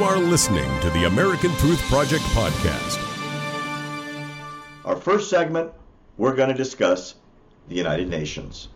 You are listening to the American Truth Project podcast. Our first segment, we're going to discuss the United Nations.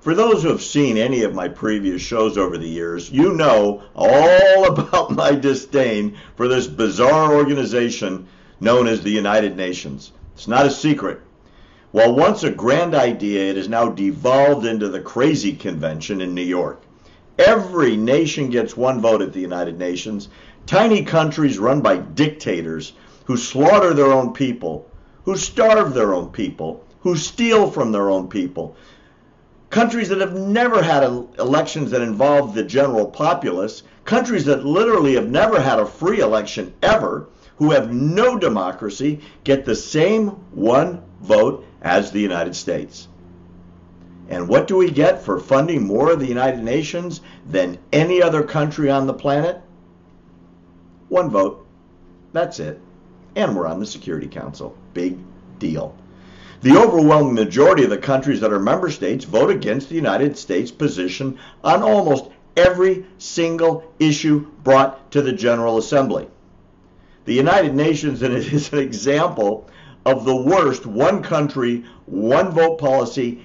For those who have seen any of my previous shows over the years, you know all about my disdain for this bizarre organization known as the United Nations. It's not a secret. While once a grand idea, it has now devolved into the crazy convention in New York. Every nation gets one vote at the United Nations. Tiny countries run by dictators who slaughter their own people, who starve their own people, who steal from their own people. Countries that have never had elections that involve the general populace, countries that literally have never had a free election ever, who have no democracy, get the same one vote as the United States. And what do we get for funding more of the United Nations than any other country on the planet? One vote. That's it. And we're on the Security Council. Big deal. The overwhelming majority of the countries that are member states vote against the United States position on almost every single issue brought to the General Assembly. The United Nations is an example of the worst one country, one vote policy